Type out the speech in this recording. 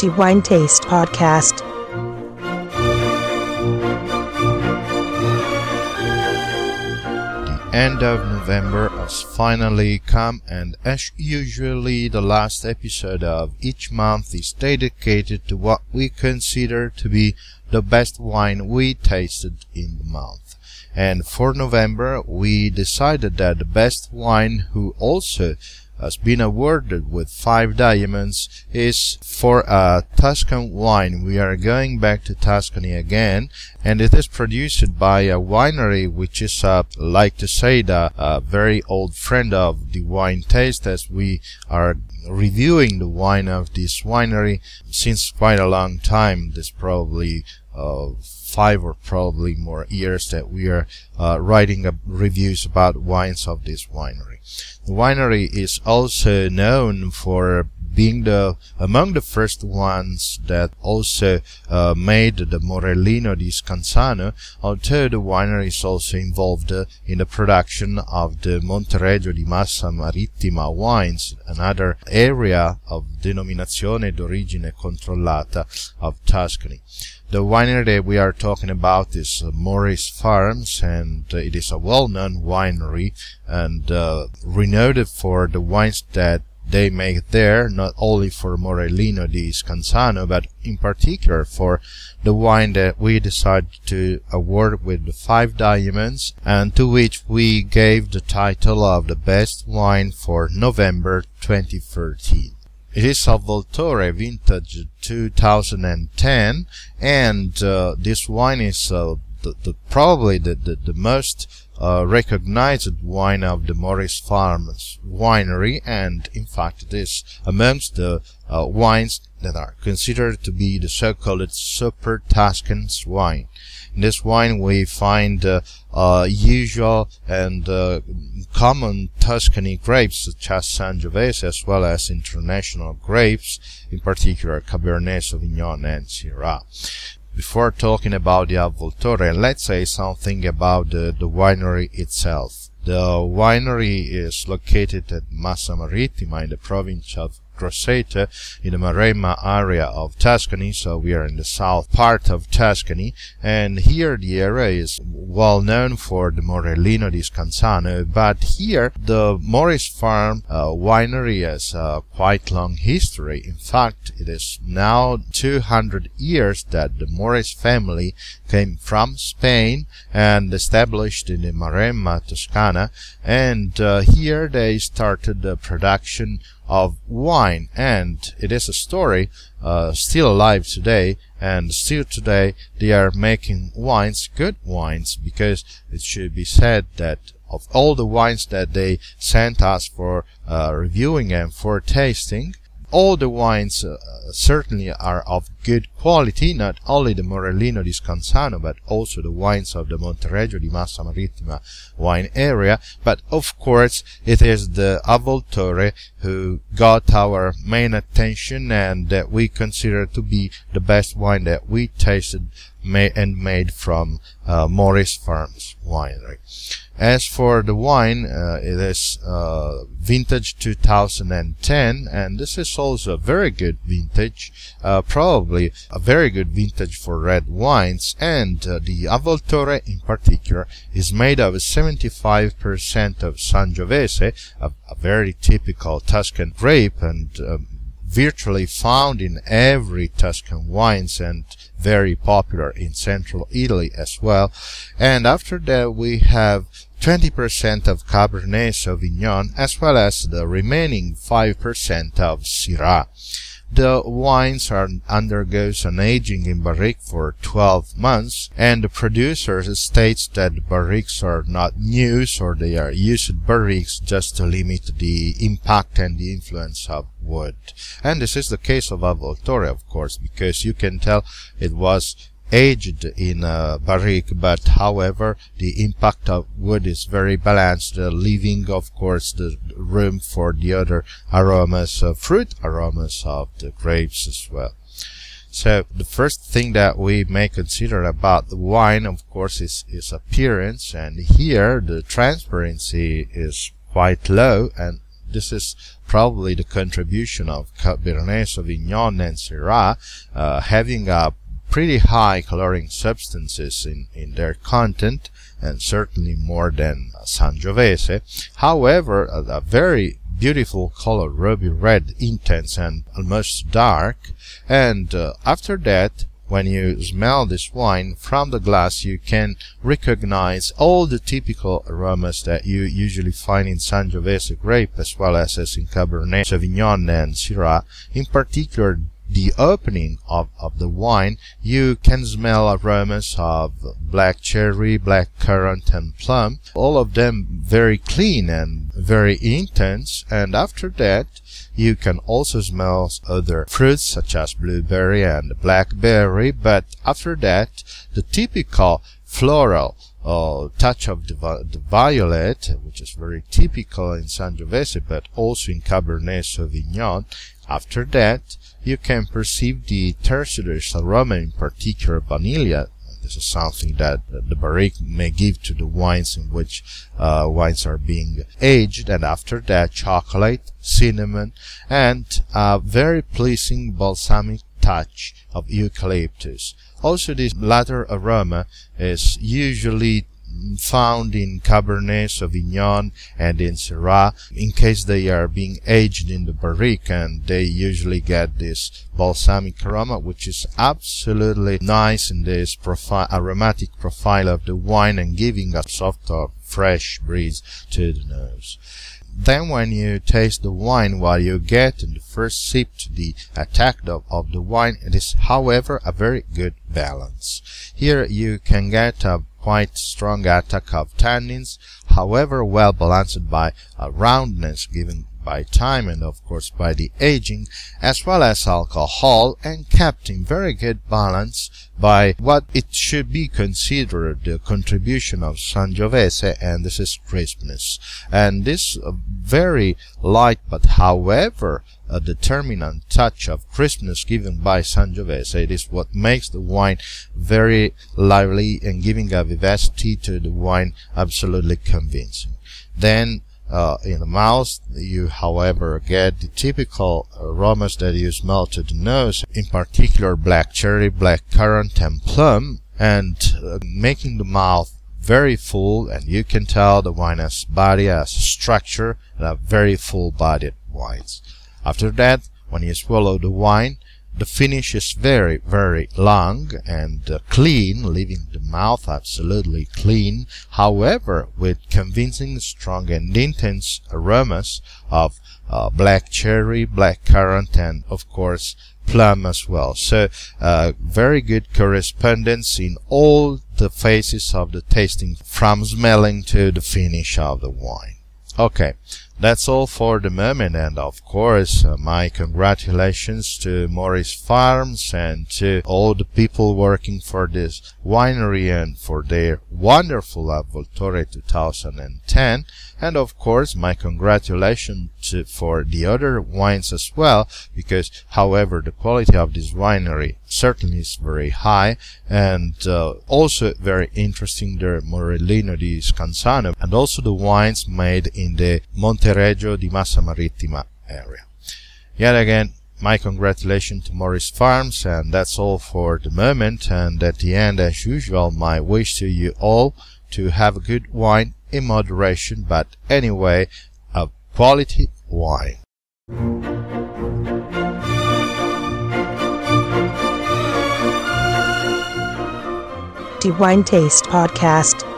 The Wine Taste Podcast. The end of November has finally come, and as usually, the last episode of each month is dedicated to what we consider to be the best wine we tasted in the month. And for November, we decided that the best wine who also has been awarded with five diamonds is for a Tuscan wine. We are going back to Tuscany again, and it is produced by a winery which is, uh, like to say, the uh, very old friend of the wine taste, as we are reviewing the wine of this winery since quite a long time. This probably uh, five or probably more years that we are uh, writing reviews about wines of this winery. The winery is also known for being the among the first ones that also uh, made the Morellino di Scansano, although the winery is also involved uh, in the production of the Monteregio di Massa Marittima wines, another area of denominazione d'origine controllata of Tuscany. The winery that we are talking about is uh, Morisfarms, and uh, it is a well-known winery and uh, renowned for the wines that they make there, not only for Morellino di Scansano, but in particular for the wine that we decided to award with the five diamonds, and to which we gave the title of the best wine for November 2013. It is Avvoltore vintage 2010, and uh, this wine is uh, the, the, probably the, the, the most uh, recognized wine of the Morisfarms winery, and in fact it is amongst the uh, wines that are considered to be the so-called Super Tuscan's wine. In this wine we find uh, uh, usual and uh, common Tuscany grapes such as Sangiovese as well as international grapes, in particular Cabernet Sauvignon and Syrah. Before talking about the Avvoltore, let's say something about the, the winery itself. The winery is located at Massa Marittima in the province of Grosseto in the Maremma area of Tuscany, so we are in the south part of Tuscany, and here the area is well known for the Morellino di Scansano, but here the Morris Farm uh, winery has a quite long history. In fact, it is now 200 years that the Moris family came from Spain and established in the Maremma, Toscana, and uh, here they started the production of wine, and it is a story uh, still alive today, and still today they are making wines, good wines, because it should be said that of all the wines that they sent us for uh, reviewing and for tasting, all the wines uh, certainly are of good quality, not only the Morellino di Scansano, but also the wines of the Monteregio di Massa Marittima wine area. But of course, it is the Avvoltore who got our main attention and that we consider to be the best wine that we tasted and made from uh, Morisfarms winery. As for the wine, uh, it is uh, vintage 2010, and this is also a very good vintage, uh, probably a very good vintage for red wines, and uh, the Avvoltore in particular is made of 75% of Sangiovese, a, a very typical Tuscan grape, and um, virtually found in every Tuscan wines and very popular in central Italy as well. And after that we have 20% of Cabernet Sauvignon as well as the remaining 5% of Syrah. The wines are undergoes an aging in barrique for 12 months, and the producer states that barriques are not new, or they are used barriques just to limit the impact and the influence of wood. And this is the case of Avvoltore, of course, because you can tell it was aged in a barrique, but however, the impact of wood is very balanced, uh, leaving, of course, the room for the other aromas, uh, fruit aromas of the grapes as well. So the first thing that we may consider about the wine, of course, is its appearance, and here the transparency is quite low, and this is probably the contribution of Cabernet Sauvignon and Syrah, uh, having a pretty high coloring substances in, in their content and certainly more than Sangiovese. However, a, very beautiful color, ruby red, intense and almost dark. And uh, after that, when you smell this wine from the glass, you can recognize all the typical aromas that you usually find in Sangiovese grape as well as, as in Cabernet Sauvignon and Syrah. In particular, the opening of, of the wine, you can smell aromas of black cherry, black currant, and plum. All of them very clean and very intense. And after that, you can also smell other fruits such as blueberry and blackberry. But after that, the typical floral uh, touch of the, the, violet, which is very typical in Sangiovese, but also in Cabernet Sauvignon. After that, you can perceive the tertiary aroma, in particular vanilla. This is something that the barrique may give to the wines in which uh, wines are being aged, and after that, chocolate, cinnamon, and a very pleasing balsamic touch of eucalyptus. Also, this latter aroma is usually found in Cabernet Sauvignon and in Syrah in case they are being aged in the barrique and they usually get this balsamic aroma which is absolutely nice in this profile, aromatic profile of the wine and giving a soft fresh breeze to the nose. Then when you taste the wine while you get in the first sip to the attack of, of the wine, it is however a very good balance. Here you can get a quite strong attack of tannins, however well balanced by a roundness given by time and of course by the aging, as well as alcohol, and kept in very good balance by what it should be considered the contribution of Sangiovese, and this is crispness. And this uh, very light but however a determinant touch of crispness given by Sangiovese. It is what makes the wine very lively and giving a vivacity to the wine absolutely convincing. Then uh, in the mouth, you, however, get the typical aromas that you smell to the nose, in particular black cherry, black currant, and plum, and uh, making the mouth very full, and you can tell the wine has body, has structure, and a very full-bodied wines. After that, when you swallow the wine, the finish is very, very long and uh, clean, leaving the mouth absolutely clean, however, with convincing, strong and intense aromas of uh, black cherry, black currant, and of course, plum as well. So, uh, very good correspondence in all the phases of the tasting, from smelling to the finish of the wine. Okay, that's all for the moment, and of course, uh, my congratulations to Morisfarms and to all the people working for this winery and for their wonderful Avvoltore 2010. And of course, my congratulations to, for the other wines as well, because however, the quality of this winery certainly is very high and uh, also very interesting the Morellino di Scansano and also the wines made in the Monteregio di Massa Marittima area. Yet again, my congratulations to Morisfarms and that's all for the moment and at the end as usual my wish to you all to have a good wine in moderation, but anyway, a quality wine. The Wine Taste Podcast.